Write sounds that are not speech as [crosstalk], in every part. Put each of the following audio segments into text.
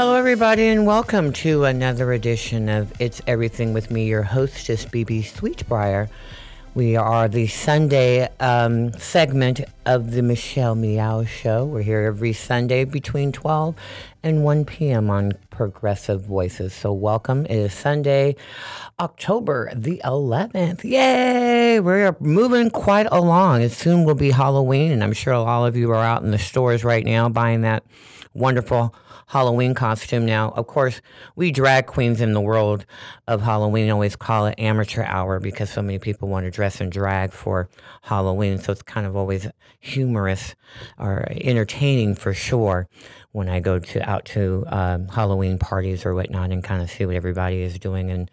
Hello, everybody, and welcome to another edition of It's Everything with me, your hostess, BB Sweetbriar. We are the Sunday um, segment of the Michelle Meow Show. We're here every Sunday between 12 and 1 p.m. on Progressive Voices. So, welcome. It is Sunday, October the 11th. Yay! We're moving quite along. It soon will be Halloween, and I'm sure all of you are out in the stores right now buying that wonderful Halloween costume. Now, of course, we drag queens in the world of Halloween always call it amateur hour because so many people want to dress in drag for Halloween. So it's kind of always humorous or entertaining for sure when I go to out to um, Halloween parties or whatnot and kind of see what everybody is doing and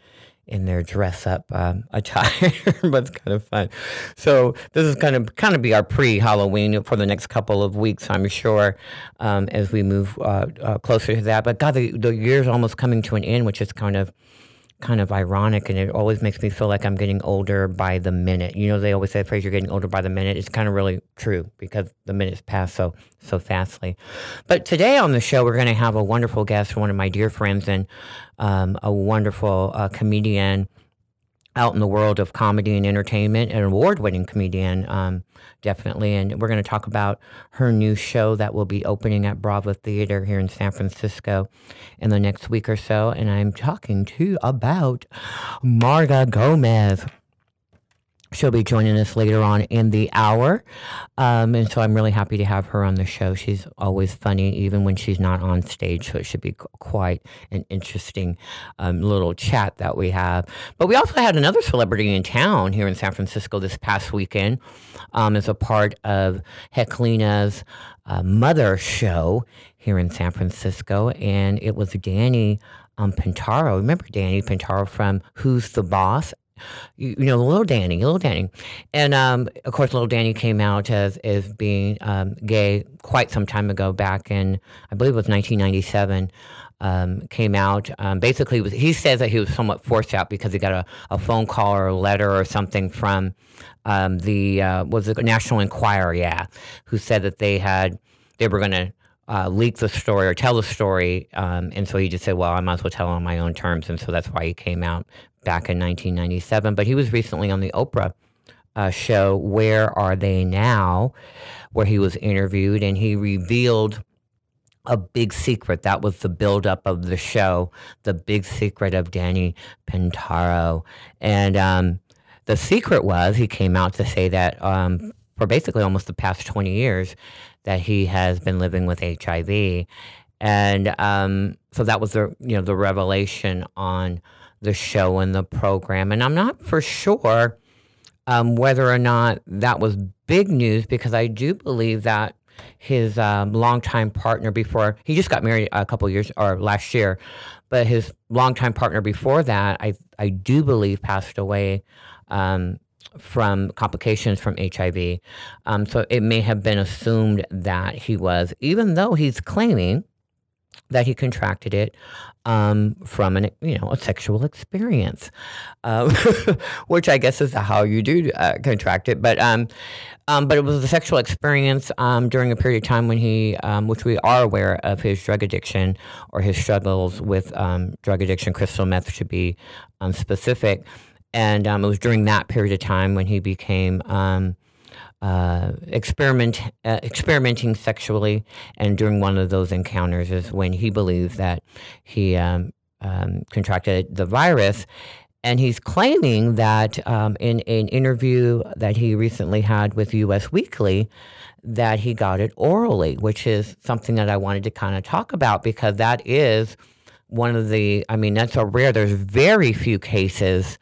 in their dress up um, attire, [laughs] but it's kind of fun. So this is going to kind of be our pre Halloween for the next couple of weeks, I'm sure, um, as we move uh, uh, closer to that. But God, the, the year's almost coming to an end, which is kind of kind of ironic and it always makes me feel like I'm getting older by the minute. You know, they always say the phrase you're getting older by the minute. It's kind of really true because the minutes pass so so fastly. But today on the show we're going to have a wonderful guest, one of my dear friends and um, a wonderful uh, comedian out in the world of comedy and entertainment, an award winning comedian, um, definitely. And we're going to talk about her new show that will be opening at Brava Theater here in San Francisco in the next week or so. And I'm talking to about Marga Gomez. She'll be joining us later on in the hour. Um, and so I'm really happy to have her on the show. She's always funny, even when she's not on stage. So it should be quite an interesting um, little chat that we have. But we also had another celebrity in town here in San Francisco this past weekend um, as a part of Heklina's uh, mother show here in San Francisco. And it was Danny um, Pintauro. Remember Danny Pintauro from Who's the Boss? You, know, little Danny, little Danny, and um, of course, little Danny came out as as being um, gay quite some time ago, back in I believe it was 1997. Um, came out. Um, basically, was, he says that he was somewhat forced out because he got a, a phone call or a letter or something from um, the uh, was it National Enquirer, yeah, who said that they had they were going to uh, leak the story or tell the story. Um, and so he just said, well, I might as well tell on my own terms. And so that's why he came out back in 1997. But he was recently on the Oprah uh, show, Where Are They Now? where he was interviewed and he revealed a big secret. That was the buildup of the show, the big secret of Danny Pintauro. And um, the secret was he came out to say that um, for basically almost the past 20 years, that he has been living with HIV. And um, so that was the you know the revelation on the show and the program. And I'm not for sure um, whether or not that was big news because I do believe that his um, longtime partner before he just got married a couple years or last year, but his longtime partner before that, I I do believe passed away um, from complications from HIV. Um, so it may have been assumed that he was, even though he's claiming that he contracted it um, from an you know a sexual experience, uh, [laughs] which I guess is how you do uh, contract it. But um, um, but it was a sexual experience um, during a period of time when he, um, which we are aware of his drug addiction or his struggles with um, drug addiction, crystal meth to be specific. And um, it was during that period of time when he became um, uh, experiment, uh, experimenting sexually. And during one of those encounters is when he believes that he um, um contracted the virus. And he's claiming that um, in, an interview that he recently had with US Weekly, that he got it orally, which is something that I wanted to kind of talk about because that is one of the, I mean, that's a rare, there's very few cases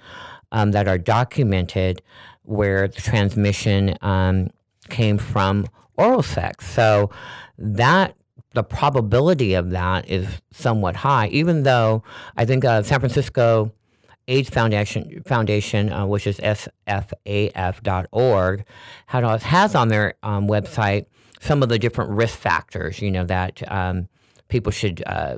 um, that are documented where the transmission um, came from oral sex. So that the probability of that is somewhat high, even though I think uh, San Francisco AIDS Foundation, Foundation uh, which is sfaf.org, has on their um, website some of the different risk factors, you know, that um, people should uh,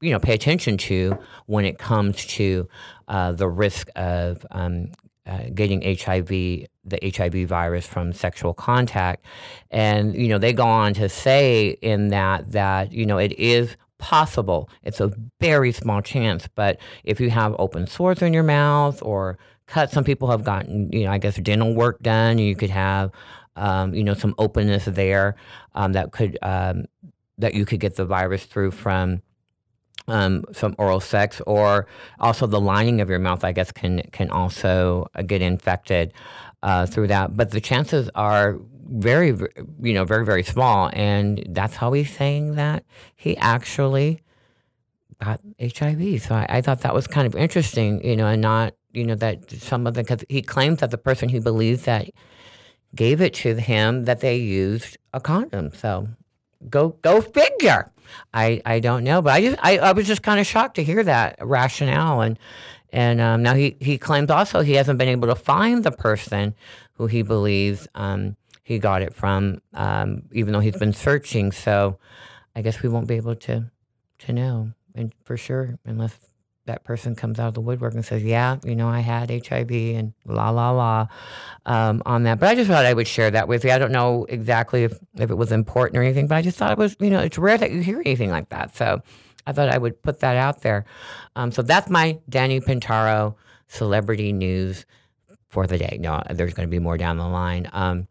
you know pay attention to when it comes to uh, the risk of um, uh, getting HIV, the HIV virus from sexual contact, and you know they go on to say in that that you know it is possible. It's a very small chance, but if you have open sores in your mouth or cuts, some people have gotten, you know, I guess dental work done. You could have, um, you know, some openness there um, that could um, that you could get the virus through from um, some oral sex, or also the lining of your mouth, I guess, can can also uh, get infected uh, through that. But the chances are very, you know, very very small, and that's how he's saying that he actually got HIV. So I, I thought that was kind of interesting, you know, and not, you know, that some of the because he claims that the person he believes that gave it to him that they used a condom. So go go figure. I, I don't know, but I just I, I was just kind of shocked to hear that rationale and and um, now he he claims also he hasn't been able to find the person who he believes um, he got it from, um, even though he's been searching. So I guess we won't be able to to know, and for sure, unless that person comes out of the woodwork and says, "Yeah, you know, I had HIV," and la la la um, on that. But I just thought I would share that with you. I don't know exactly if, if it was important or anything, but I just thought it was, you know, it's rare that you hear anything like that. So I thought I would put that out there. Um, so that's my Danny Pintauro celebrity news for the day. No, there's going to be more down the line. Um,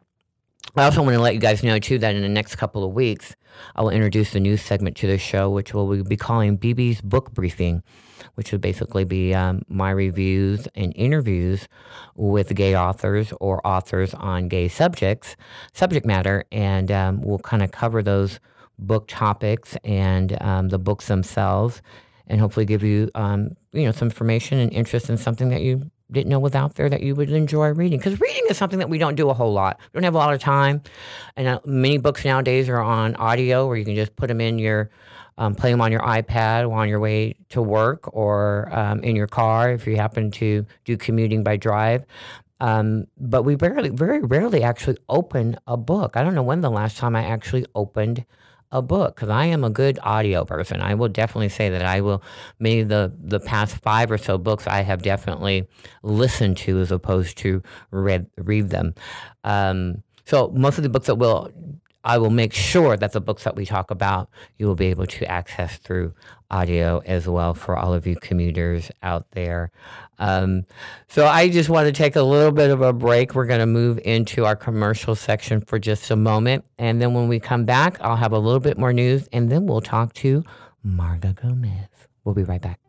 I also want to let you guys know too that in the next couple of weeks, I will introduce a new segment to the show, which we'll be calling BB's Book Briefing which would basically be um, my reviews and interviews with gay authors or authors on gay subjects, subject matter, and um, we'll kind of cover those book topics and um, the books themselves, and hopefully give you um, you know some information and interest in something that you didn't know was out there that you would enjoy reading. Because reading is something that we don't do a whole lot. We don't have a lot of time, and uh, many books nowadays are on audio, where you can just put them in your um, play them on your iPad while on your way to work or um, in your car if you happen to do commuting by drive. Um, but we barely, very rarely actually open a book. I don't know when the last time I actually opened a book because I am a good audio person. I will definitely say that I will. Maybe the the past five or so books I have definitely listened to as opposed to read read them. Um, so most of the books that we'll I will make sure that the books that we talk about you will be able to access through audio as well for all of you commuters out there. Um, so I just want to take a little bit of a break. We're going to move into our commercial section for just a moment. And then when we come back, I'll have a little bit more news and then we'll talk to Marga Gomez. We'll be right back.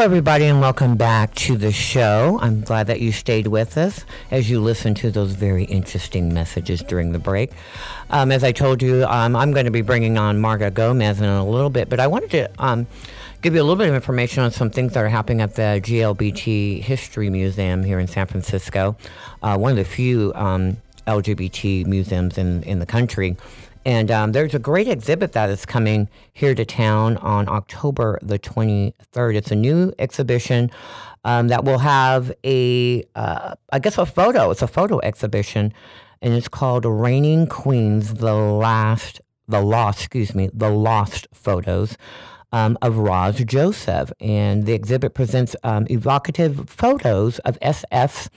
Everybody, and welcome back to the show. I'm glad that you stayed with us as you listened to those very interesting messages during the break. Um, as I told you, um, I'm going to be bringing on Marga Gomez in a little bit, but I wanted to um, give you a little bit of information on some things that are happening at the GLBT History Museum here in San Francisco, uh, one of the few um, LGBT museums in, in the country. And um, there's a great exhibit that is coming here to town on October the 23rd. It's a new exhibition um, that will have a, uh, I guess, a photo. It's a photo exhibition, and it's called "Reigning Queens: The Last, the Lost, excuse me, the Lost Photos." Um, of Roz Joseph, and the exhibit presents um, evocative photos of SF's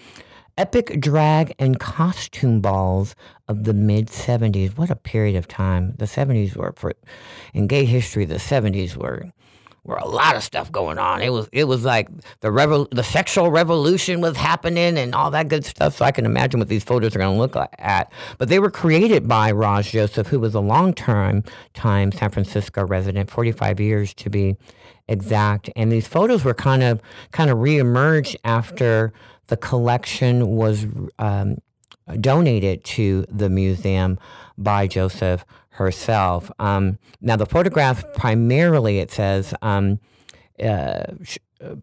epic drag and costume balls of the mid 70s. What a period of time. The 70s were for in gay history, the 70s were were a lot of stuff going on. It was it was like the revol- the sexual revolution was happening and all that good stuff. So I can imagine what these photos are going to look like at. But they were created by Roz Joseph, who was a long term time San Francisco resident, 45 years to be exact. And these photos were kind of kind of reemerged after the collection was um, donated to the museum by Joseph herself. Um, now, the photograph primarily, it says, um, uh, sh-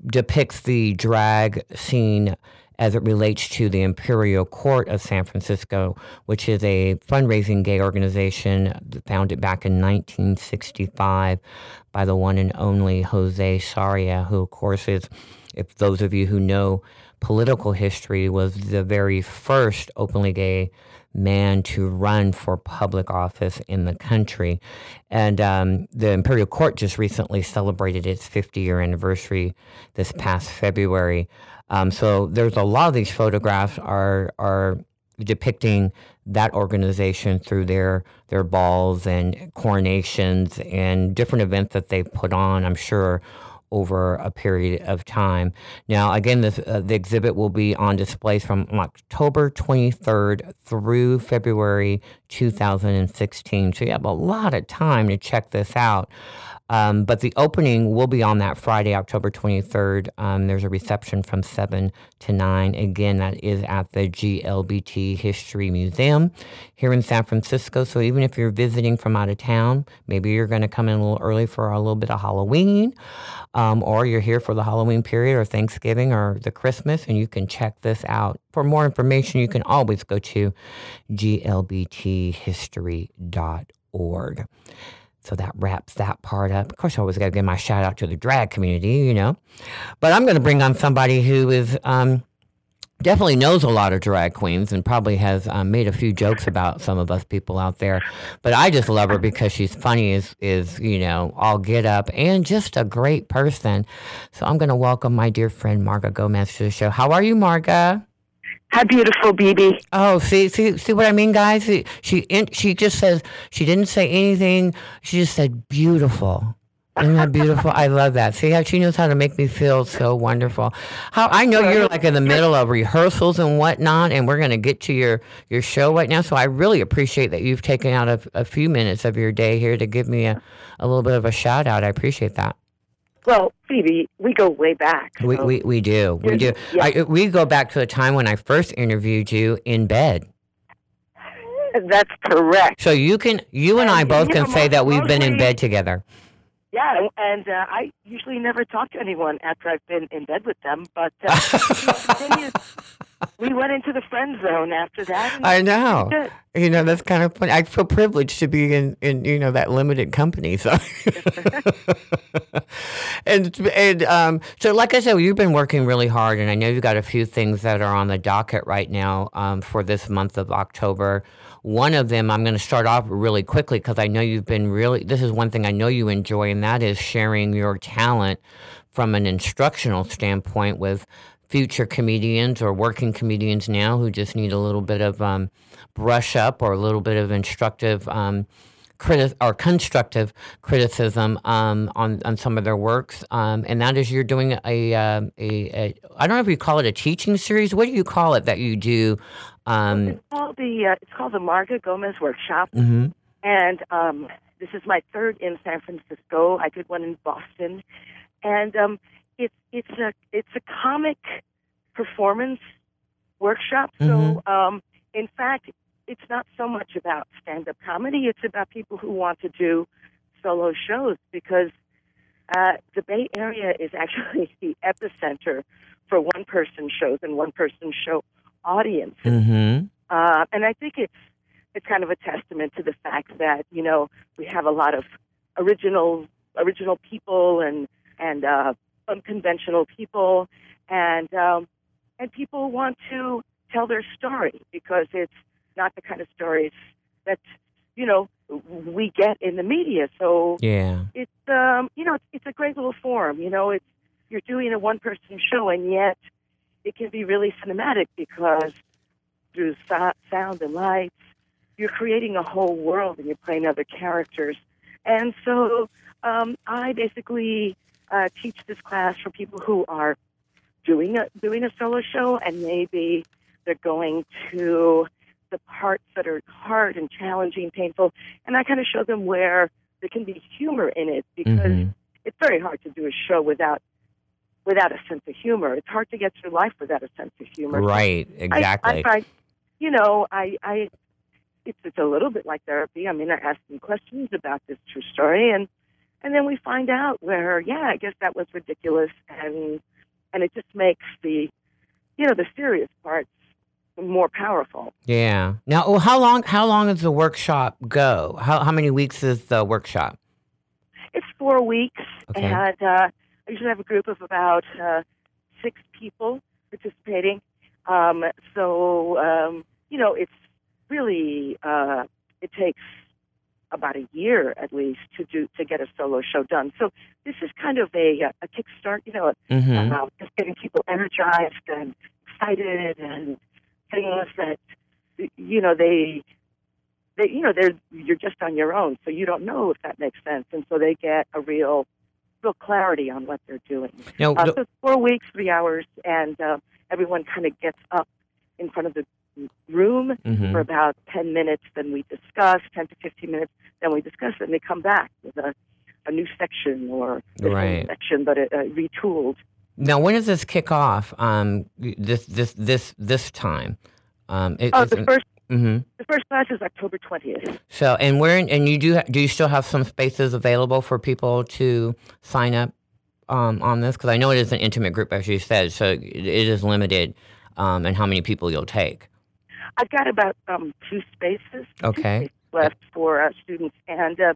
depicts the drag scene as it relates to the Imperial Court of San Francisco, which is a fundraising gay organization founded back in 1965 by the one and only Jose Sarria, who, of course, is, if those of you who know political history, was the very first openly gay man to run for public office in the country. And um, the Imperial Court just recently celebrated its 50 year anniversary this past February. Um, so there's a lot of these photographs are are depicting that organization through their their balls and coronations and different events that they put on. I'm sure over a period of time. Now, again, this, uh, the exhibit will be on display from October 23rd through February 2016. So you have a lot of time to check this out. Um, but the opening will be on that Friday, October 23rd. Um, there's a reception from 7 to 9. Again, that is at the GLBT History Museum here in San Francisco. So even if you're visiting from out of town, maybe you're going to come in a little early for a little bit of Halloween, um, or you're here for the Halloween period or Thanksgiving or the Christmas, and you can check this out. For more information, you can always go to glbthistory.org. So that wraps that part up. Of course, I always got to give my shout out to the drag community, you know. But I'm going to bring on somebody who is um, definitely knows a lot of drag queens and probably has um, made a few jokes about some of us people out there. But I just love her because she's funny, is is you know all get up, and just a great person. So I'm going to welcome my dear friend Marga Gomez to the show. How are you, Marga? How beautiful, BB. Oh, see, see, see what I mean, guys. She she, she just says she didn't say anything. She just said beautiful. Isn't that beautiful? I love that. See how she knows how to make me feel so wonderful. How I know you're like in the middle of rehearsals and whatnot, and we're going to get to your your show right now. So I really appreciate that you've taken out a, a few minutes of your day here to give me a, a little bit of a shout out. I appreciate that. Well, Phoebe, we go way back. We, so- we, we do. We do. Yeah. I, we go back to the time when I first interviewed you in bed. That's correct. So you can, you and I both can know, say that we've been in bed together. Yeah, and uh, I usually never talk to anyone after I've been in bed with them, but uh, [laughs] we. We went into the friend zone after that. I know. You know, that's kind of funny. I feel privileged to be in, in you know, that limited company. So, [laughs] and, and um, so, like I said, you've been working really hard, and I know you've got a few things that are on the docket right now um, for this month of October. One of them, I'm going to start off really quickly because I know you've been really, this is one thing I know you enjoy, and that is sharing your talent from an instructional standpoint with future comedians or working comedians now who just need a little bit of um, brush up or a little bit of instructive um, criti- or constructive criticism um, on, on some of their works. Um, and that is you're doing a, um a, a, I don't know if you call it a teaching series. What do you call it that you do? Um, It's called the uh, it's called the Marga Gomez Workshop, mhm. and um, this is my third in San Francisco. I did one in Boston, and um, it's it's a it's a comic performance workshop. Mhm. So, um, in fact, it's not so much about stand-up comedy. It's about people who want to do solo shows because uh, the Bay Area is actually [laughs] the epicenter for one-person shows and one-person show audiences. Mm-hmm. Uh, and I think it's it's kind of a testament to the fact that you know we have a lot of original original people and and uh, unconventional people, and um, and people want to tell their story because it's not the kind of stories that you know we get in the media. So Yeah. it's um, you know it's, it's a great little forum. You know, it's you're doing a one person show, and yet it can be really cinematic because through so- sound and lights, you're creating a whole world, and you're playing other characters. And so um, I basically uh, teach this class for people who are doing a doing a solo show, and maybe they're going to the parts that are hard and challenging, painful, and I kind of show them where there can be humor in it because Mhm. it's very hard to do a show without without a sense of humor. It's hard to get through life without a sense of humor. Right. I- Exactly. I, you know, I, I, it's it's a little bit like therapy. I mean, I ask them questions about this true story, and and then we find out where, yeah, I guess that was ridiculous, and and it just makes the, you know, the serious parts more powerful. yeah. Now, well, how long? How long does the workshop go? How how many weeks is the workshop? It's four weeks, Okay. and uh, I usually have a group of about uh, six people participating. Um, so um, you know, it's really uh, it takes about a year at least to do to get a solo show done. So this is kind of a a kickstart, you know, Mm-hmm. uh, just getting people energized and excited and things that you know they they you know they're you're just on your own, so you don't know if that makes sense, and so they get a real real clarity on what they're doing. Now, Uh, so four weeks, three hours, and uh, everyone kind of gets up in front of the room mhm. for about 10 minutes, then we discuss, 10 to 15 minutes, then we discuss it, and they come back with a, a new section or Right. section, but uh, uh, retooled. Now, when does this kick off? Um, this this this this time. Um, it, Oh, the an- first mhm. the first class is October 20th. So, and where and you do do you still have some spaces available for people to sign up um, on this? Because I know it is an intimate group, as you said, so it it is limited um, and how many people you'll take. I've got about um, two spaces, two spaces left for uh, students, and uh,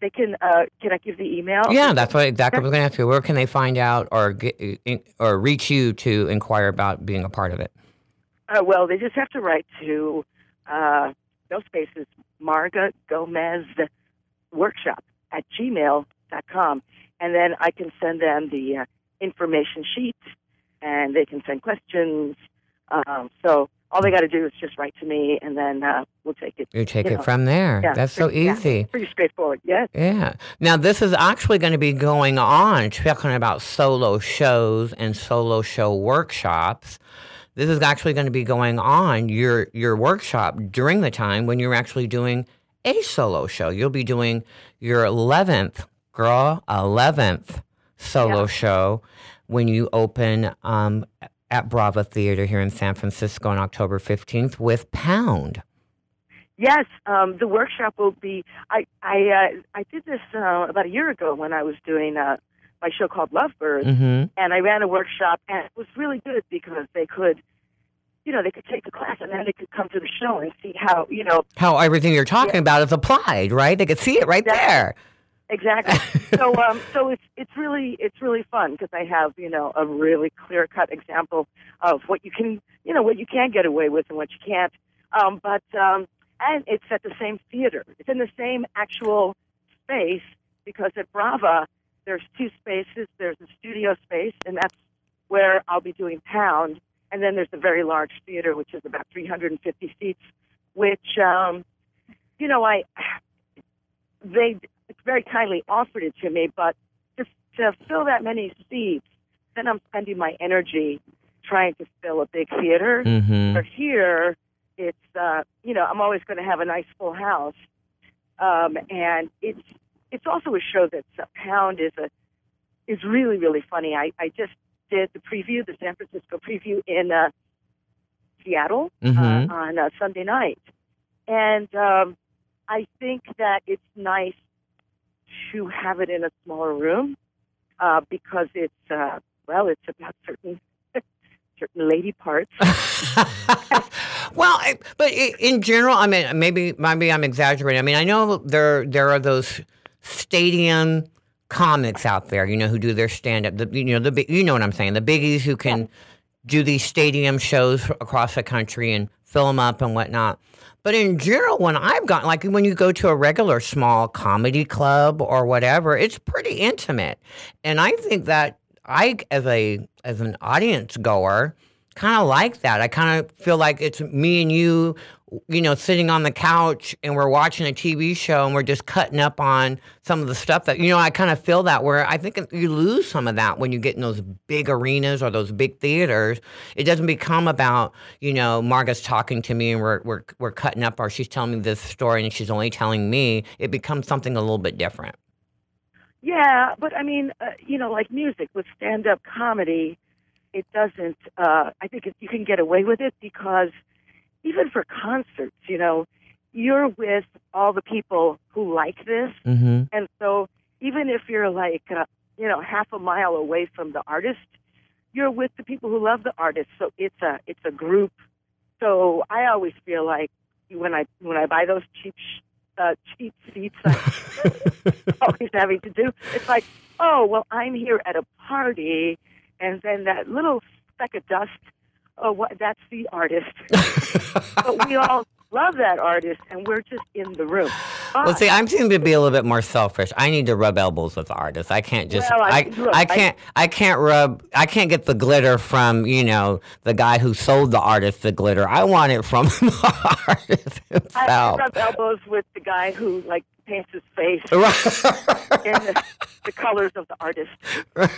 they can. Uh, can I give the email? Yeah, that's what exactly I was going to ask you. Where can they find out or get, or reach you to inquire about being a part of it? Uh, well, they just have to write to uh, no spaces Marga Gomez Workshop at gmail.com. And then I can send them the uh, information sheet and they can send questions. Um, so all they got to do is just write to me and then uh, we'll take it. You take You it know, from there. yeah, That's so pretty- yeah. easy. Pretty straightforward, yes. Yeah. Now, this is actually going to be going on, talking about solo shows and solo show workshops. This is actually going to be going on your your workshop during the time when you're actually doing a solo show. You'll be doing your 11th, girl, 11th solo Yeah. show when you open um, at Brava Theater here in San Francisco on October 15th with Pound. Yes, um, the workshop will be. I I uh, I did this uh, about a year ago when I was doing uh, my show called Lovebirds, hmm and I ran a workshop, and it was really good because they could, you know, they could take the class and then they could come to the show and see how, you know, How everything you're talking about is applied, right? They could see it right Exactly. there. Exactly. so [laughs] um, so it's it's really it's really fun because I have you know a really clear cut example of what you can you know what you can get away with and what you can't. Um, but um, and it's at the same theater. It's in the same actual space because at Brava there's two spaces. There's a studio space, and that's where I'll be doing Pound, and then there's a very large theater which is about 350 seats, which um, you know I they very kindly offered it to me, but just to fill that many seats, then I'm spending my energy trying to fill a big theater. Mm-hmm. Or here, it's uh, you know I'm always going to have a nice full house, um, and it's it's also a show that's a pound is a is really really funny. I I just did the preview, the San Francisco preview in uh, Seattle Mhm. uh, on uh, Sunday night, and um, I think that it's nice to have it in a smaller room uh, because it's uh, well, it's about certain [laughs] certain lady parts. [laughs] [laughs] well, I, but in general, I mean, maybe maybe I'm exaggerating. I mean, I know there there are those stadium comics out there, you know, who do their stand up. The, you know, the you know what I'm saying, the biggies who can do these stadium shows across the country and fill them up and whatnot. But in general, when I've gone, like when you go to a regular small comedy club or whatever, it's pretty intimate, and I think that I, as a as an audience goer, kind of like that. I kind of feel like it's me and you, you know, sitting on the couch and we're watching a TV show and we're just cutting up on some of the stuff that, you know, I kind of feel that where I think you lose some of that when you get in those big arenas or those big theaters. It doesn't become about, you know, Marga's talking to me and we're, we're, we're cutting up or she's telling me this story and she's only telling me. It becomes something a little bit different. Yeah, but I mean, uh, you know, like music with stand-up comedy, it doesn't. Uh, I think it, you can get away with it because even for concerts, you know, you're with all the people who like this, Mm-hmm. and so even if you're like, uh, you know, half a mile away from the artist, you're with the people who love the artist. So it's a it's a group. So I always feel like when I when I buy those cheap sh- uh, cheap seats, I [laughs] [laughs] always having to do. It's like, oh well, I'm here at a party, and then that little speck of dust. Oh, what? That's the artist. [laughs] but we all love that artist, and we're just in the room. Well, But- see, I'm seem to be a little bit more selfish. I need to rub elbows with the artist. I can't just. Well, I- I, look, I I- can't. I can't rub. I can't get the glitter from you know the guy who sold the artist the glitter. I want it from [laughs] the artist I, I himself. rub elbows with the guy who like paints his face [laughs] Right, in the, the colors of the artist.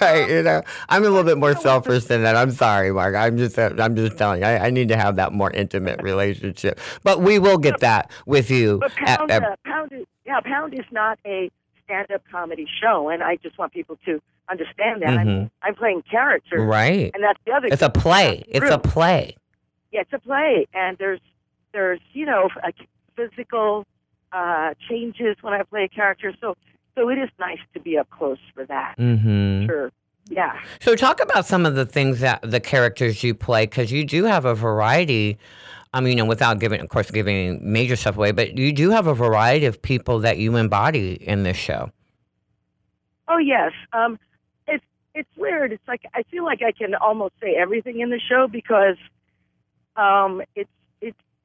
right. You know, I'm a little bit more selfish than that. I'm sorry, Mark. I'm just. I'm just telling you. I, I need to have that more intimate relationship. But we will get that with you. But Pound, at- uh, Pound is yeah, Pound is not a stand-up comedy show, and I just want people to understand that. I'm, Mhm. I'm playing characters, right. and that's the other. It's a play. It's a play. yeah, it's a play, and there's there's you know a physical uh, changes when I play a character, so so it is nice to be up close for that. Mm-hmm. Sure, yeah. So talk about some of the things that the characters you play because you do have a variety. I mean, and without giving, of course, giving major stuff away, but you do have a variety of people that you embody in this show. Oh yes. Um, it's it's weird. It's like I feel like I can almost say everything in the show because um, it's it's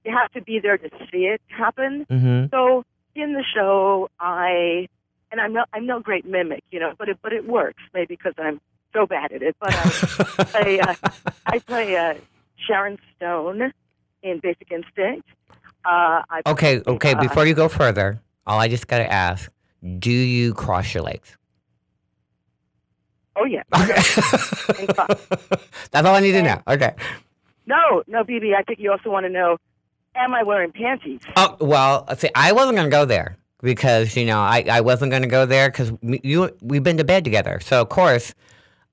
you have to be there to see it happen. Mm-hmm. So in the show, I and I'm no I'm no great mimic, you know, but it but it works maybe because I'm so bad at it. But I [laughs] I, uh, I play uh, Sharon Stone in Basic Instinct. Uh, I okay, okay. uh, Before you go further, all I just got to ask: Do you cross your legs? oh yeah. [laughs] That's all I need to know. Okay. No, no, BB. I think you also want to know: Am I wearing panties? Oh well, see, I wasn't gonna go there because you know I, I wasn't gonna go there because you we've been to bed together, so of course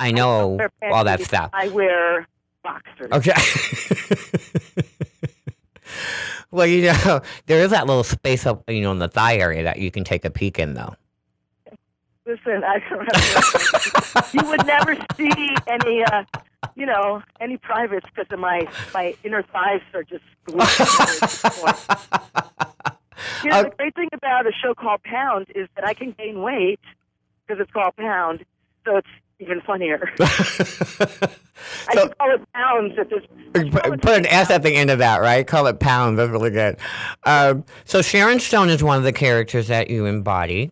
I know wear all that stuff. I wear boxers. Okay. [laughs] well, you know, there is that little space up, you know, in the thigh area that you can take a peek in, though. Listen, I don't know. you would never see any, uh, you know, any privates because of my my inner thighs are just glued together at this point. You know, Uh, the great thing about a show called Pound is that I can gain weight because it's called Pound, so it's even funnier. [laughs] I So- can call it pounds at this. Put put an S at the end of that, right? Call it pounds. That's really good. Um, so Sharon Stone is one of the characters that you embody.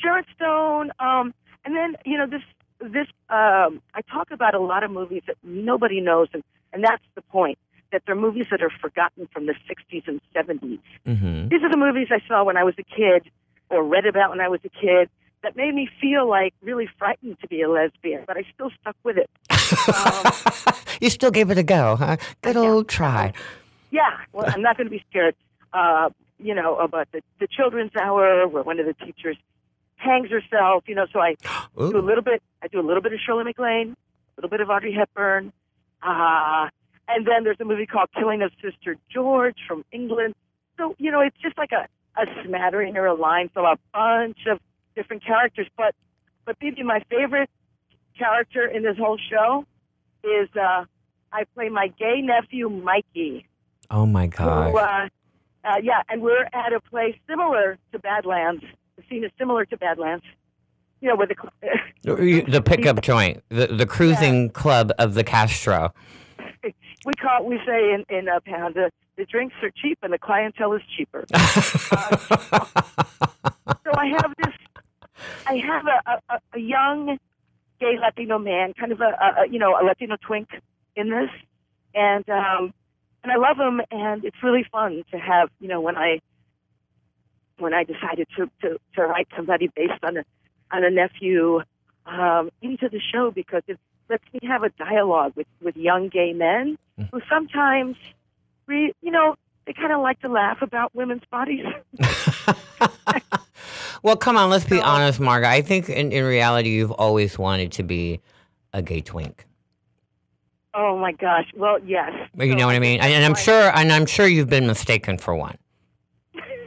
Sharon Stone, um, and then you know this this um, I talk about a lot of movies that nobody knows, and and that's the point that they're movies that are forgotten from the 60s and 70s. hmm These are the movies I saw when I was a kid, or read about when I was a kid, that made me feel like really frightened to be a lesbian, but I still stuck with it. Um, [laughs] you still gave it a go, huh? Good Yeah. old try. yeah, well, I'm not going to be scared. Uh, you know, about the, the children's hour, where one of the teachers hangs herself. You know, so I [gasps] do a little bit. I do a little bit of Shirley MacLaine, a little bit of Audrey Hepburn, uh, and then there's a movie called Killing of Sister George from England. So you know, it's just like a a smattering or a line from a bunch of different characters. But but maybe my favorite character in this whole show is uh, I play my gay nephew Mikey. Oh my God. uh, uh, yeah, and we're at a place similar to Badlands. The scene is similar to Badlands. You know, where the [laughs] The pickup [laughs] joint, the, the cruising club of the Castro. [laughs] we call we say in in uh, Pound the, the drinks are cheap and the clientele is cheaper. so I have this, I have a, a, a- a young gay Latino man, kind of a, a, a you know a Latino twink in this, and um, and I love him, and it's really fun to have you know when I when I decided to to, to write somebody based on a on a nephew um, into the show because it lets me have a dialogue with with young gay men who sometimes re, you know they kind of like to laugh about women's bodies. [laughs] well, come on, let's be honest, Marga. I think in, in reality, you've always wanted to be a gay twink. Oh my gosh! Well, yes. You So know what I mean? And, and I'm sure, and I'm sure you've been mistaken for one.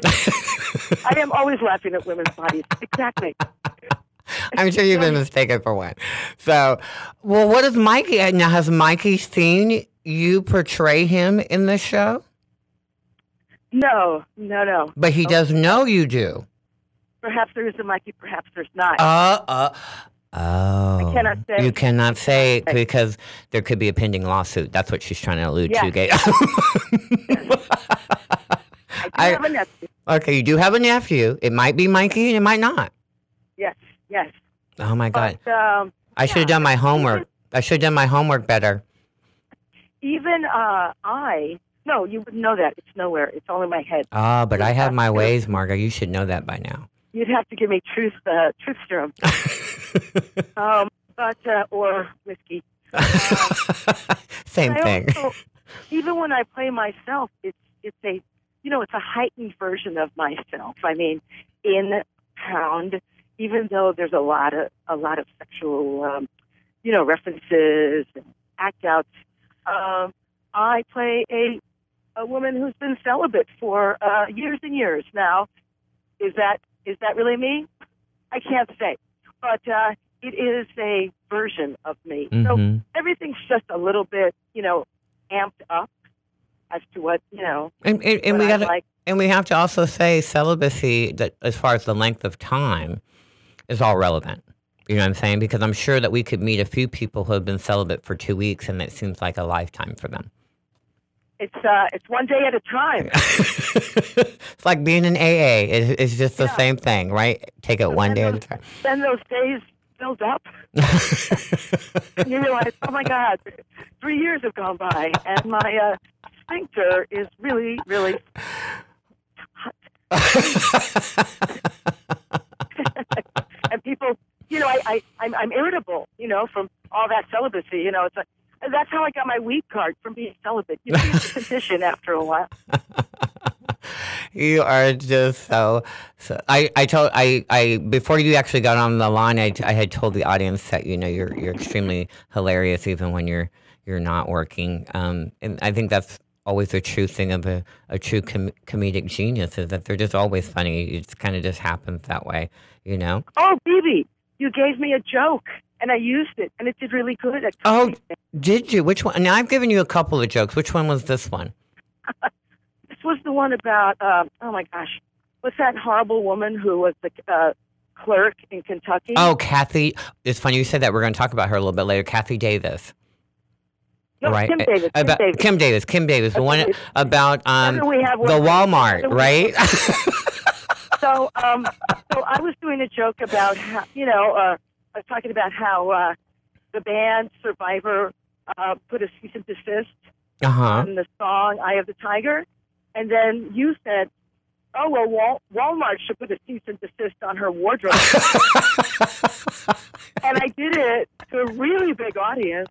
[laughs] [laughs] I am always laughing at women's bodies. Exactly. [laughs] I'm sure you've been mistaken for one. So, well, what is Mikey? uh, Now, has Mikey seen you portray him in the show? No, no, no. But he does know you do. Perhaps there is a Mikey. Perhaps there's not. Uh, uh. Oh. I cannot say. You cannot say because there could be a pending lawsuit. That's what she's trying to allude to. Yes. Gay. [laughs] I have a nephew. okay, you do have a nephew. It might be Mikey and it might not. Yes, yes. Oh my God. Um, I should have done my homework. I should have done my homework better. even uh, I. No, you wouldn't know that. It's nowhere. It's all in my head. Ah, but I Yeah, have my ways, Marga. You should know that by now. You'd have to give me truth, uh, truth serum, [laughs] um, but uh, or whiskey. [laughs] Same thing. also- even when I play myself, it's it's a you know it's a heightened version of myself. I mean, in Pound, even though there's a lot of a lot of sexual um, you know references and act outs, um, I play a a woman who's been celibate for uh, years and years now. Is that is that really me? I can't say, but uh, it is a version of me. So Mhm. everything's just a little bit, you know, amped up as to what you know. And, and, and we got like. and we have to also say celibacy that as far as the length of time is all relevant. You know what I'm saying? Because I'm sure that we could meet a few people who have been celibate for two weeks, and it seems like a lifetime for them. It's uh, it's one day at a time. [laughs] it's like being in AA. It, it's just the Yeah. same thing, right? Take it one day at a time. then those days build up, and [laughs] you realize, oh my God, three years have gone by, and my uh, sphincter is really, really hot, and people, you know, I, I I'm, I'm irritable, you know, from all that celibacy. You know, it's like that's how I got my weed card from being celibate. You see the condition after a while. you are just so, so I, I told I, I before you actually got on the line I, I had told the audience that you know you're you're extremely hilarious even when you're you're not working um, and I think that's always a true thing of a, a true com- comedic genius is that they're just always funny. It kind of just happens that way you know? Oh, BB, you gave me a joke, and I used it, and it did really good. At Oh. did you? Which one now I've given you a couple of jokes. Which one was this one? [laughs] This was the one about, um, oh my gosh, what's that horrible woman who was the uh, clerk in Kentucky? oh Kathy it's funny you said that. We're going to talk about her a little bit later. Kathy Davis no, right Kim Davis. Kim about Davis. Kim Davis. Kim Davis, the one about um, have the Walmart, right? [laughs] So, um, so I was doing a joke about how, you know, uh, I was talking about how uh, the band Survivor uh, put a cease and desist uh huh. on the song "Eye of the Tiger," and then you said, "Oh well, Wal- Walmart should put a cease and desist on her wardrobe." [laughs] and I did it to a really big audience.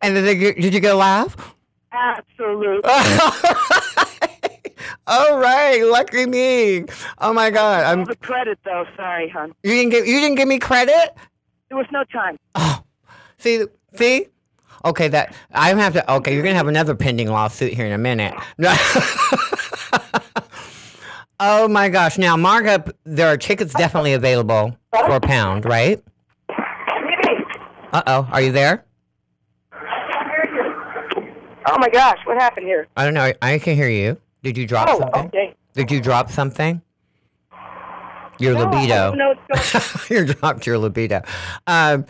and did, they, did you get a laugh? Absolutely. [laughs] All right, lucky me. Oh my God, I'm. The credit, though. Sorry, hon. You didn't give. You didn't give me credit. There was no time. Oh, See, see. Okay, that I have to. Okay, you're gonna have another pending lawsuit here in a minute. [laughs] oh my gosh! Now, Marga, there are tickets definitely available for a pound, right? Uh oh, are you there? Oh my gosh, what happened here? I don't know. I can hear you. Did you drop Oh, something? okay. Did you drop something? Your No, libido. don't know what's going [laughs] you dropped your libido. Um,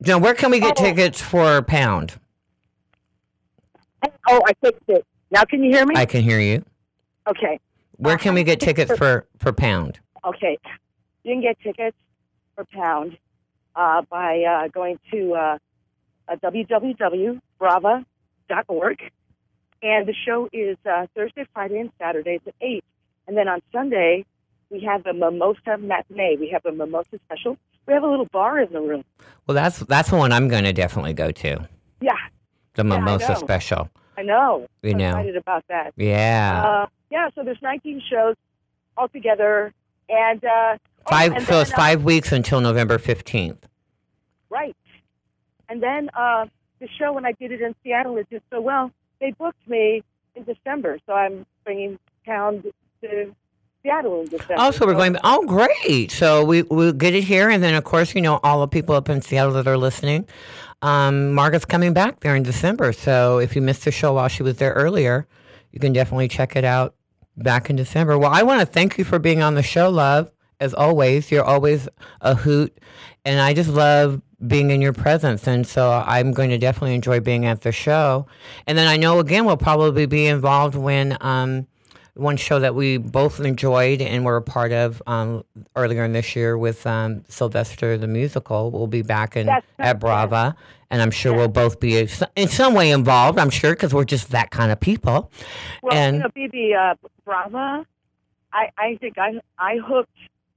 now, where can we get Oh. tickets for pound? Oh, I fixed it. Now can you hear me? I can hear you. okay. Where can we get tickets for for pound? Okay. You can get tickets for pound uh, by uh, going to uh, uh, www.brava.org. And the show is uh, Thursday, Friday, and Saturdays at 8. And then on Sunday, we have a mimosa matinee. We have a mimosa special. We have a little bar in the room. Well, that's that's the one I'm going to definitely go to. Yeah, The I mimosa know. special. I know. You I'm know. excited about that. Yeah. Uh, yeah, so there's 19 shows altogether. And, uh, oh, five. and so it's then, uh, five weeks until November fifteenth. Right. And then uh, the show, when I did it in Seattle, it did so well. They booked me in December, so I'm bringing Pound to Seattle in December. Oh, we're going. Oh, great! So we we'll get it here, and then of course, you know, all the people up in Seattle that are listening. Um, Margaret's coming back there in December. So if you missed the show while she was there earlier, you can definitely check it out back in December. Well, I want to thank you for being on the show, love. As always, you're always a hoot, and I just love being in your presence. And so I'm going to definitely enjoy being at the show. And then I know again we'll probably be involved when. Um, one show that we both enjoyed and were a part of um, earlier in this year with um, Sylvester the musical. We'll be back in That's at Brava, and I'm sure we'll both be in some way involved. I'm sure because we're just that kind of people. well, and- you know, BB uh, Brava, I, I think I I hooked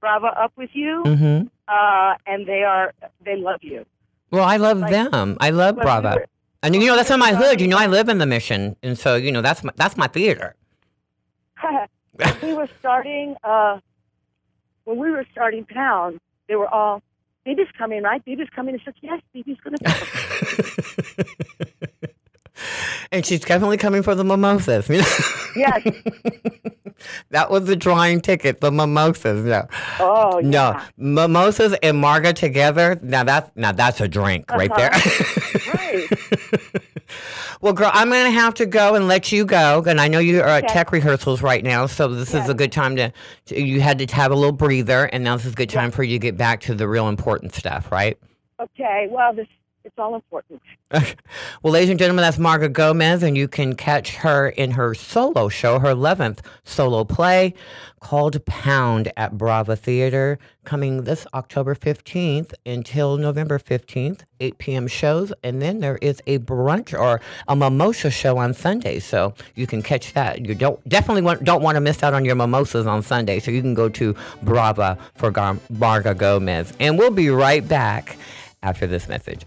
Brava up with you, hmm uh, and they are they love you. Well, I love Like, them. I love we Brava, were- and you know that's in my hood. You know I live in the Mission, and so you know that's my that's my theater. [laughs] we were starting, uh, when we were starting Pound, they were all, "Baby's coming, right? Baby's coming." It's like "Yes, Baby's going to come." And she's definitely coming for the mimosas. you [laughs] know? yes. that was the drawing ticket, the mimosas. No. Oh, No, yeah. mimosas and marga together. Now that's now that's a drink right uh-huh. there. Right. [laughs] well, girl, I'm gonna have to go and let you go, and I know you are at tech rehearsals right now, so this is a good time to, to. You had to have a little breather, and now this is a good time for you to get back to the real important stuff, right? Okay. Well, this it's all important. [laughs] well, ladies and gentlemen, that's Marga Gomez, and you can catch her in her solo show, her 11th solo play called Pound at Brava Theater, coming this October 15th until November 15th, 8 p.m. shows. And then there is a brunch or a mimosa show on Sunday, so you can catch that. You don't definitely want, don't want to miss out on your mimosas on Sunday, so you can go to Brava for Gar- Marga Gomez. And we'll be right back after this message.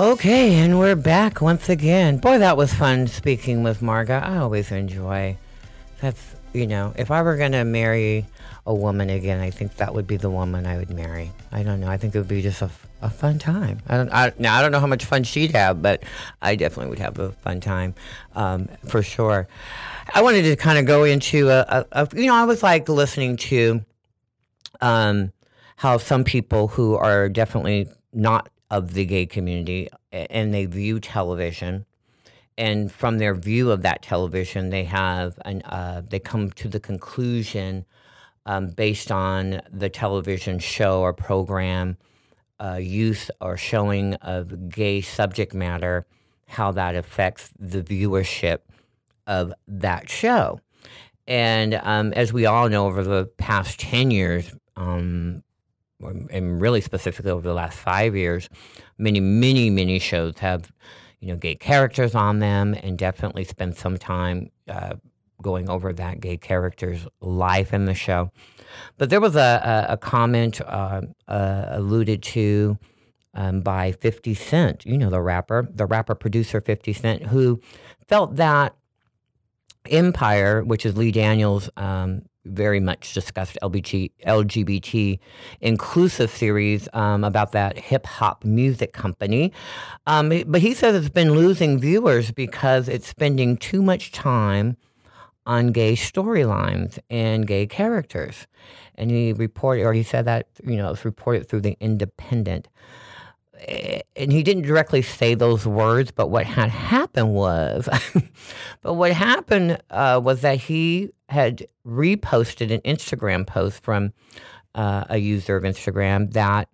Okay, and we're back once again. Boy, that was fun speaking with Marga. I always enjoy. That's you know, if I were gonna marry a woman again, I think that would be the woman I would marry. I don't know. I think it would be just a, a fun time. I don't. I, now I don't know how much fun she'd have, but I definitely would have a fun time, um, for sure. I wanted to kind of go into a, a, a, you know, I was like listening to, um, how some people who are definitely not of the gay community and they view television. And from their view of that television they have an uh, they come to the conclusion um, based on the television show or program uh, use or showing of gay subject matter how that affects the viewership of that show. And um, as we all know over the past 10 years um, and really specifically over the last five years, many, many, many shows have, you know, gay characters on them, and definitely spend some time uh, going over that gay character's life in the show. But there was a, a, a comment uh, uh, alluded to um, by 50 Cent, you know, the rapper, the rapper producer 50 Cent, who felt that Empire, which is Lee Daniels' um, very much discussed LGBT, LGBT inclusive series um, about that hip hop music company. Um, but he says it's been losing viewers because it's spending too much time on gay storylines and gay characters. And he reported, or he said that, you know, it's reported through the Independent. Eh, and he didn't directly say those words, but what had happened was, [laughs] but what happened uh, was that he had reposted an Instagram post from uh, a user of Instagram that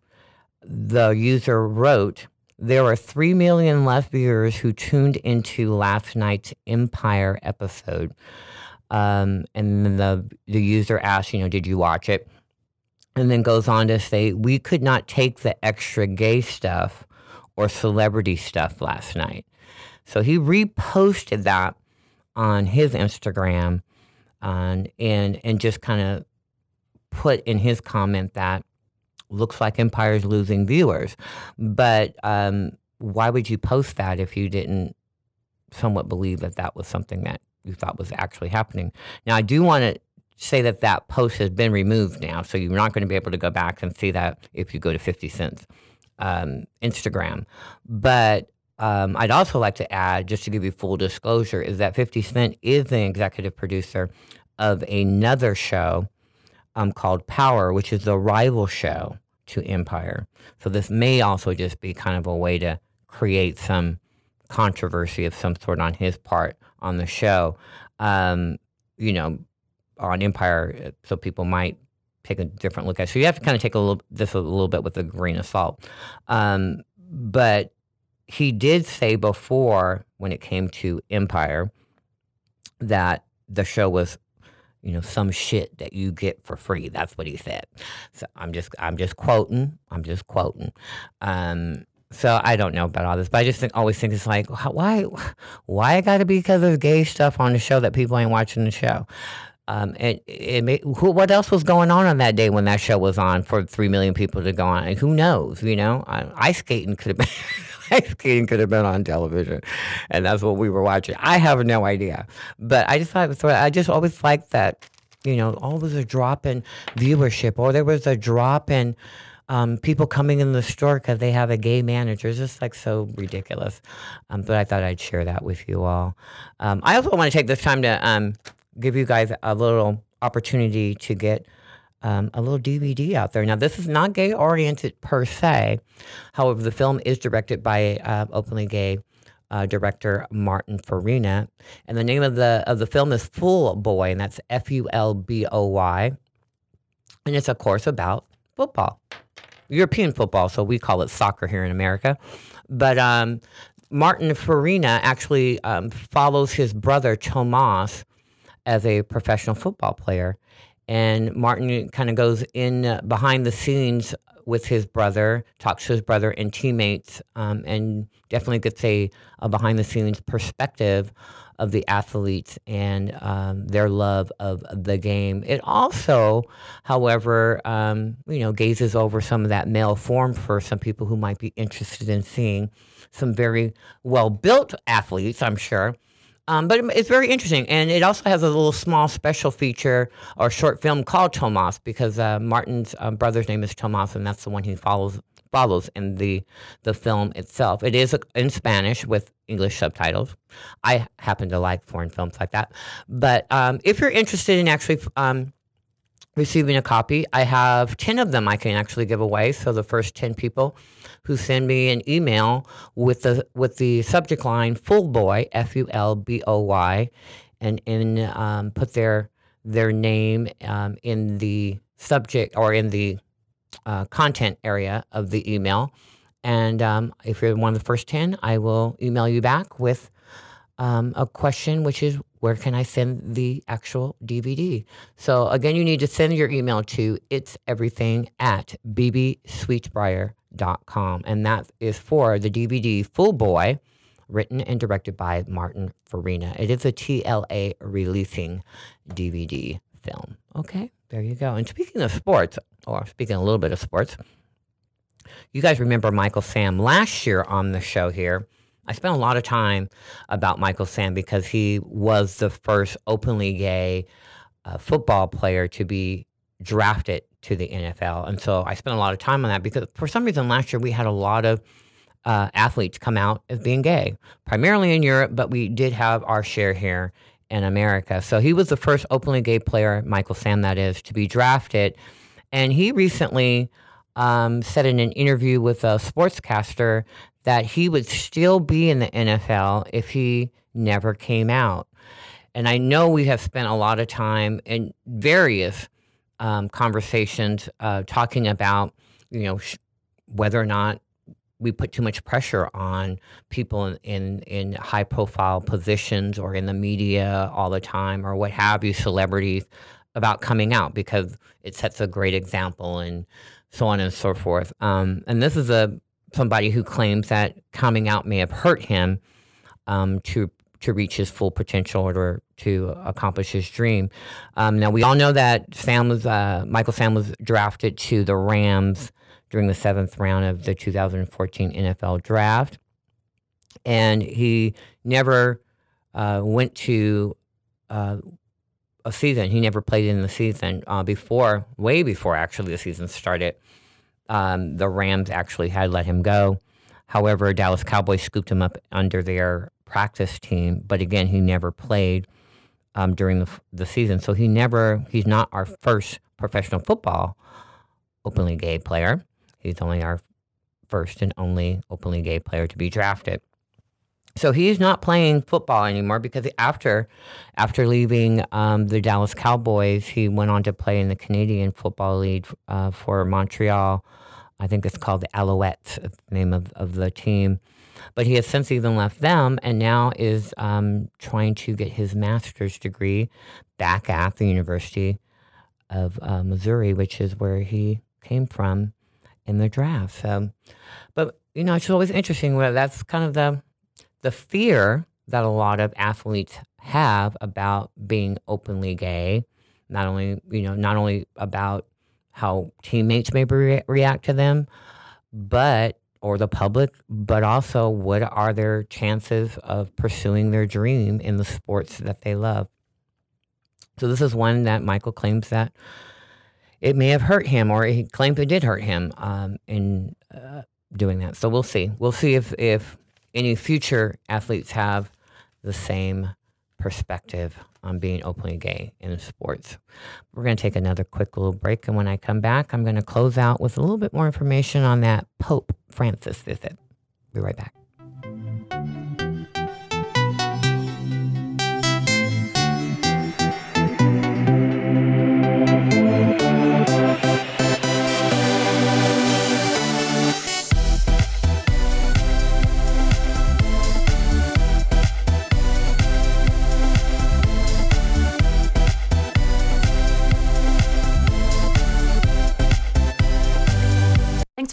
the user wrote, "There are three million less viewers who tuned into last night's Empire episode." Um, and then the the user asked, you know, did you watch it? and then goes on to say, We could not take the extra gay stuff or celebrity stuff last night. So he reposted that on his Instagram and, and, and just kind of put in his comment that looks like Empire's losing viewers. But um, why would you post that if you didn't somewhat believe that that was something that you thought was actually happening? Now, I do want to say that that post has been removed now, so you're not going to be able to go back and see that if you go to 50 Cent's um, Instagram. But um, I'd also like to add, just to give you full disclosure, is that 50 Cent is the executive producer of another show um, called Power, which is the rival show to Empire. So this may also just be kind of a way to create some controversy of some sort on his part on the show. Um, you know, on Empire, so people might take a different look at. It. So you have to kind of take a little this a little bit with a grain of salt. Um, but he did say before when it came to Empire that the show was you know some shit that you get for free that's what he said so i'm just i'm just quoting i'm just quoting um, so I don't know about all this, but I just think, always think it's like, why, why it got to be because of gay stuff on the show that people ain't watching the show? Um, and it, who, what else was going on on that day when that show was on for three million people to go on? And who knows? You know, ice skating could have been [laughs] [laughs] ice skating could have been on television, and that's what we were watching. I have no idea, but I just thought I just always liked that. You know, always a drop in viewership, or there was a drop in um, people coming in the store because they have a gay manager. It's just like so ridiculous. Um, but I thought I'd share that with you all. Um, I also want to take this time to um, give you guys a little opportunity to get um, a little DVD out there. Now, this is not gay oriented per se. However, the film is directed by uh, openly gay uh, director Martin Farina, and the name of the of the film is Fulboy, and that's F U L B O Y, and it's of course about football. European football, so we call it soccer here in America. But um, Martin Farina actually um, follows his brother Tomas as a professional football player. And Martin kind of goes in uh, behind the scenes with his brother, talks to his brother and teammates, um, and definitely gets a, a behind the scenes perspective of the athletes and um, their love of the game. It also, however, um, you know, gazes over some of that male form for some people who might be interested in seeing some very well built athletes, I'm sure. Um, but it's very interesting, and it also has a little small special feature or short film called Tomas because uh, Martin's uh, brother's name is Tomas, and that's the one he follows follows in the the film itself. It is in Spanish with English subtitles. I happen to like foreign films like that. But um, if you're interested in actually um, receiving a copy, I have 10 of them I can actually give away. So the first 10 people who send me an email with the with the subject line "Fulboy" F U L B O Y, and in um, put their their name um, in the subject or in the uh, content area of the email. And um, if you're one of the first 10, I will email you back with um, a question, which is where can I send the actual DVD? So again, you need to send your email to it's everything at bbsweetbriar.com. Com, and that is for the DVD Fulboy, written and directed by Martin Farina. It is a TLA releasing DVD film. Okay, there you go. And speaking of sports, or speaking a little bit of sports, you guys remember Michael Sam last year on the show here. I spent a lot of time about Michael Sam because he was the first openly gay uh, football player to be drafted to the NFL. And so I spent a lot of time on that because for some reason last year we had a lot of uh, athletes come out as being gay, primarily in Europe, but we did have our share here in America. So he was the first openly gay player, Michael Sam, that is, to be drafted. And he recently um, said in an interview with a sportscaster that he would still be in the NFL if he never came out. And I know we have spent a lot of time in various um, conversations uh, talking about, you know, sh- whether or not we put too much pressure on people in, in, in high profile positions or in the media all the time or what have you, celebrities about coming out because it sets a great example and so on and so forth. Um, and this is a somebody who claims that coming out may have hurt him um, to to reach his full potential or to accomplish his dream. Um, now we all know that Sam was uh, Michael Sam was drafted to the Rams during the seventh round of the 2014 NFL draft. And he never uh, went to uh, a season. He never played in the season uh, before, way before actually the season started. Um, the Rams actually had let him go. However, Dallas Cowboys scooped him up under their practice team, but again, he never played um, during the, the season. So he never, he's not our first professional football openly gay player. He's only our first and only openly gay player to be drafted. So he's not playing football anymore because after after leaving um, the Dallas Cowboys, he went on to play in the Canadian Football League uh, for Montreal. I think it's called the Alouettes, the name of, of the team. But he has since even left them and now is um, trying to get his master's degree back at the University of uh, Missouri, which is where he came from in the draft. So, but you know, it's always interesting. Where that's kind of the the fear that a lot of athletes have about being openly gay Not only you know, not only about how teammates may re- react to them, but or the public, but also what are their chances of pursuing their dream in the sports that they love. So this is one that Michael claims that it may have hurt him, or he claims it did hurt him um, in uh, doing that. So we'll see. We'll see if if any future athletes have the same perspective on being openly gay in sports. We're going to take another quick little break, and when I come back, I'm going to close out with a little bit more information on that Pope Francis visit. Be right back.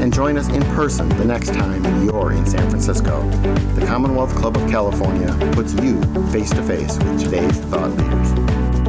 and join us in person the next time you're in San Francisco. The Commonwealth Club of California puts you face to face with today's thought leaders.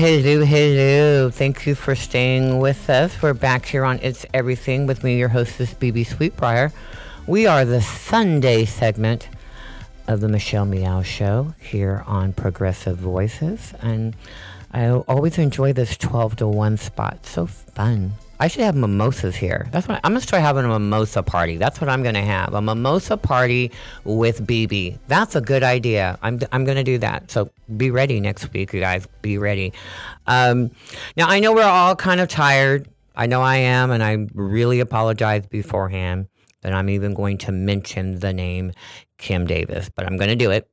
Hello, hello. Thank you for staying with us. We're back here on It's Everything with me, your hostess, BB Sweetbriar. We are the Sunday segment of the Michelle Meow Show here on Progressive Voices. And I always enjoy this 12 to 1 spot. So fun. I should have mimosas here. That's what I'm gonna start having a mimosa party. That's what I'm gonna have. A mimosa party with BB. That's a good idea. I'm I'm gonna do that. So be ready next week, you guys. Be ready. Um, now I know we're all kind of tired. I know I am, and I really apologize beforehand that I'm even going to mention the name Kim Davis, but I'm gonna do it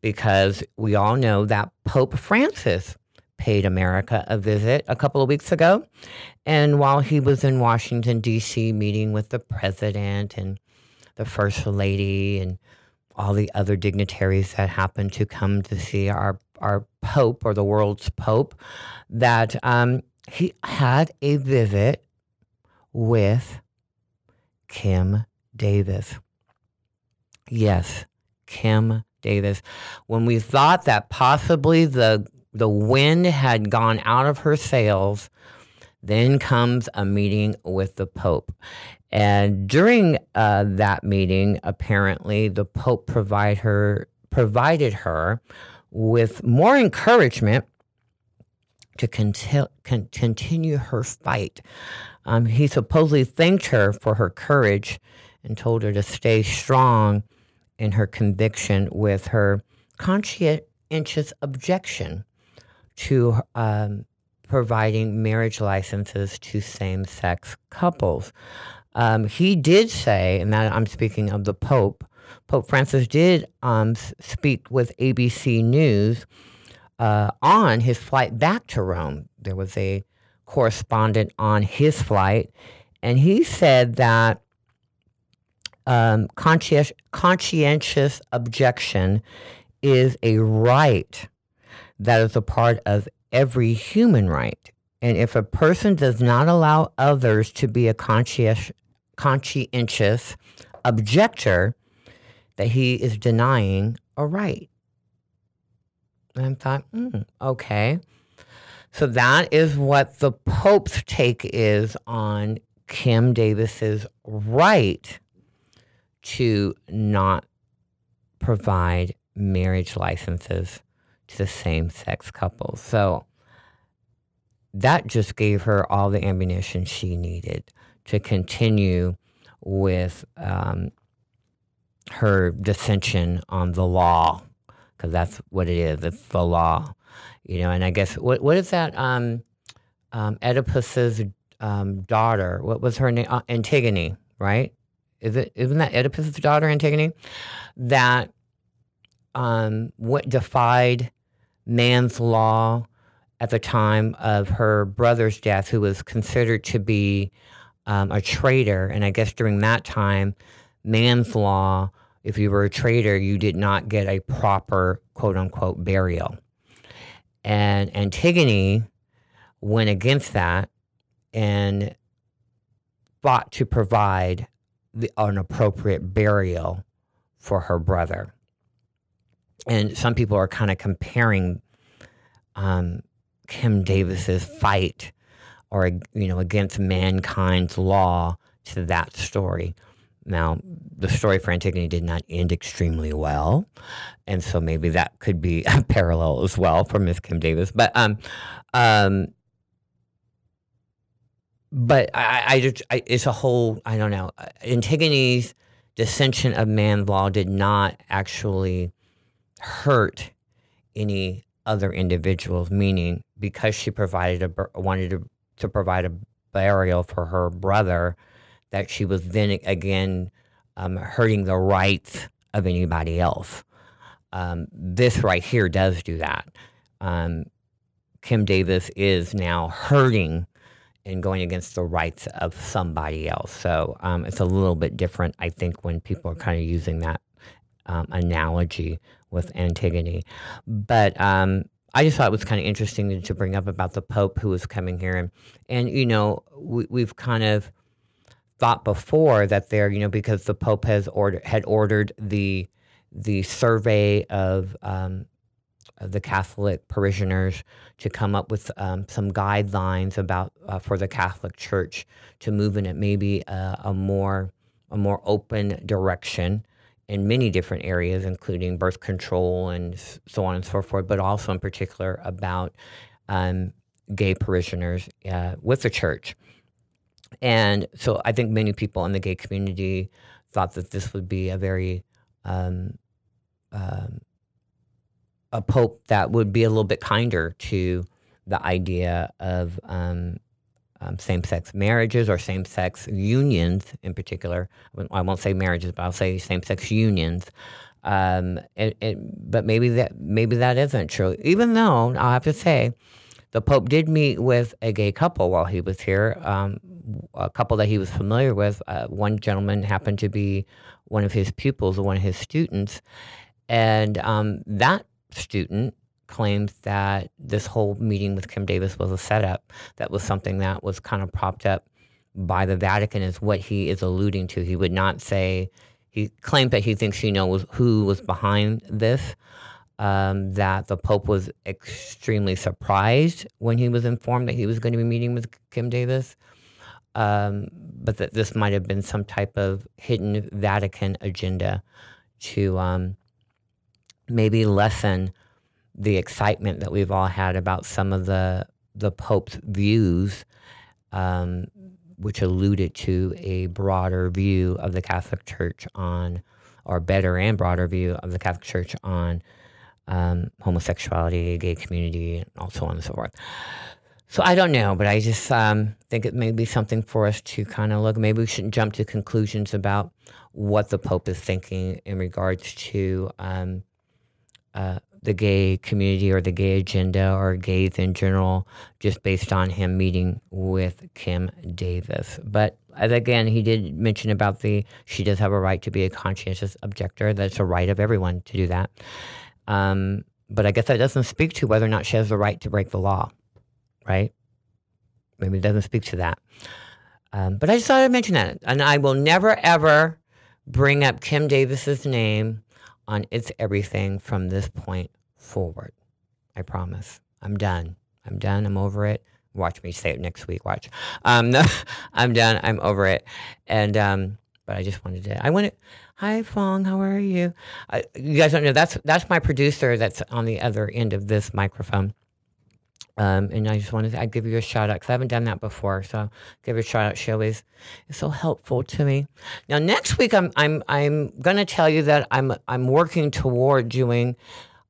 because we all know that Pope Francis paid America a visit a couple of weeks ago. And while he was in Washington, D.C., meeting with the president and the first lady and all the other dignitaries that happened to come to see our, our pope or the world's pope, that um, he had a visit with Kim Davis. Yes, Kim Davis. When we thought that possibly the the wind had gone out of her sails. Then comes a meeting with the Pope. And during uh, that meeting, apparently, the Pope provide her, provided her with more encouragement to conti- con- continue her fight. Um, he supposedly thanked her for her courage and told her to stay strong in her conviction with her conscientious objection to um, providing marriage licenses to same sex couples. Um, he did say, and that I'm speaking of the Pope, Pope Francis did um, speak with ABC News uh, on his flight back to Rome. There was a correspondent on his flight, and he said that um, conscientious, conscientious objection is a right that is a part of every human right. And if a person does not allow others to be a conscientious, objector, that he is denying a right. And I thought, mm, okay. So that is what the Pope's take is on Kim Davis's right to not provide marriage licenses to same sex couples. So that just gave her all the ammunition she needed to continue with um, her dissension on the law, because that's what it is. It's the law, you know. And I guess what what is that? Um, um, Oedipus's um, daughter. What was her name? Uh, Antigone, right? Is it isn't that Oedipus's daughter Antigone that um, what defied man's law at the time of her brother's death, who was considered to be um, a traitor. And I guess during that time, man's law, if you were a traitor, you did not get a proper quote unquote burial. And Antigone went against that and fought to provide the, an appropriate burial for her brother. And some people are kind of comparing um, Kim Davis's fight or you know against mankind's law to that story. Now, the story for Antigone did not end extremely well, and so maybe that could be [laughs] a parallel as well for Miss Kim Davis. But um, um, but I, I just I, it's a whole I don't know. Antigone's dissension of man's law did not actually hurt any other individuals, meaning because she provided a wanted to, to provide a burial for her brother, that she was then again um, hurting the rights of anybody else. Um, this right here does do that. Um, Kim Davis is now hurting and going against the rights of somebody else. So um, it's a little bit different, I think, when people are kind of using that um, analogy with Antigone. But um, I just thought it was kind of interesting to bring up about the Pope who was coming here, and and you know we, we've kind of thought before that there, you know, because the Pope has ordered had ordered the the survey of, um, the Catholic parishioners to come up with um, some guidelines about uh, for the Catholic Church to move in it maybe a, a more a more open direction in many different areas, including birth control and so on and so forth, but also in particular about um, gay parishioners uh, with the church. And so I think many people in the gay community thought that this would be a very um, um, a pope that would be a little bit kinder to the idea of um, um, same sex marriages or same sex unions in particular. I won't say marriages, but I'll say same sex unions. Um, it, it, but maybe that maybe that isn't true. Even though I have to say, the Pope did meet with a gay couple while he was here. Um, a couple that he was familiar with. Uh, one gentleman happened to be one of his pupils, one of his students, and um, that student claims that this whole meeting with Kim Davis was a setup. That was something that was kind of propped up by the Vatican, is what he is alluding to. He would not say, he claimed that he thinks he knows who was behind this. Um, that the Pope was extremely surprised when he was informed that he was going to be meeting with Kim Davis, um, but that this might have been some type of hidden Vatican agenda to um, maybe lessen the excitement that we've all had about some of the the Pope's views, um, which alluded to a broader view of the Catholic Church on, or better and broader view of the Catholic Church on um, homosexuality, gay community, and so on and so forth. So I don't know, but I just um, think it may be something for us to kind of look. Maybe we shouldn't jump to conclusions about what the Pope is thinking in regards to um, uh, the gay community or the gay agenda or gays in general, just based on him meeting with Kim Davis. But as again, he did mention about the she does have a right to be a conscientious objector. That's a right of everyone to do that. Um, but I guess that doesn't speak to whether or not she has the right to break the law right? Maybe it doesn't speak to that. Um, but I just thought I'd mention that. And I will never, ever bring up Kim Davis's name on It's Everything from this point forward. I promise. I'm done. I'm done. I'm over it. Watch me say it next week. Watch. Um, [laughs] no, I'm done. I'm over it. And, um, but I just wanted to, I wanted, hi Fong, how are you? I, you guys don't know, that's, that's my producer that's on the other end of this microphone. Um, and I just wanted to I give you a shout out because I haven't done that before. So give you a shout out. She always is so helpful to me. Now next week I'm I'm I'm gonna tell you that I'm I'm working toward doing.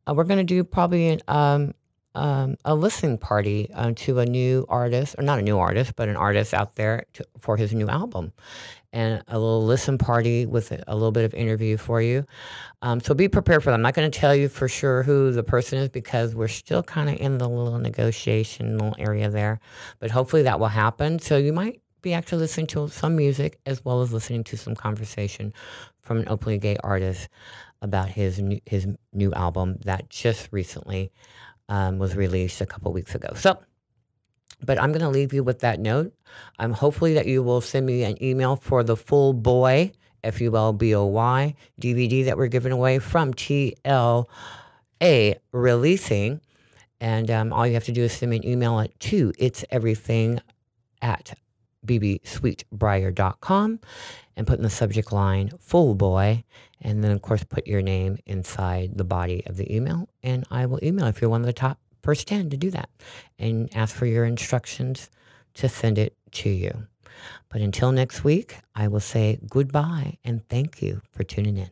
Uh, we're gonna do probably an, um, um, a listening party uh, to a new artist, or not a new artist, but an artist out there to, for his new album and a little listen party with a little bit of interview for you. Um, so be prepared for that. I'm not going to tell you for sure who the person is because we're still kind of in the little negotiational area there, but hopefully that will happen. So you might be actually listening to some music as well as listening to some conversation from an openly gay artist about his new, his new album that just recently um, was released a couple weeks ago. So but I'm going to leave you with that note. I'm hopefully that you will send me an email for the Fulboy, F U L B O Y, DVD that we're giving away from TLA Releasing. And um, all you have to do is send me an email at to it's everything at bbsweetbriar.com and put in the subject line Fulboy and then of course put your name inside the body of the email and i will email if you're one of the top first 10 to do that and ask for your instructions to send it to you. But until next week, I will say goodbye and thank you for tuning in.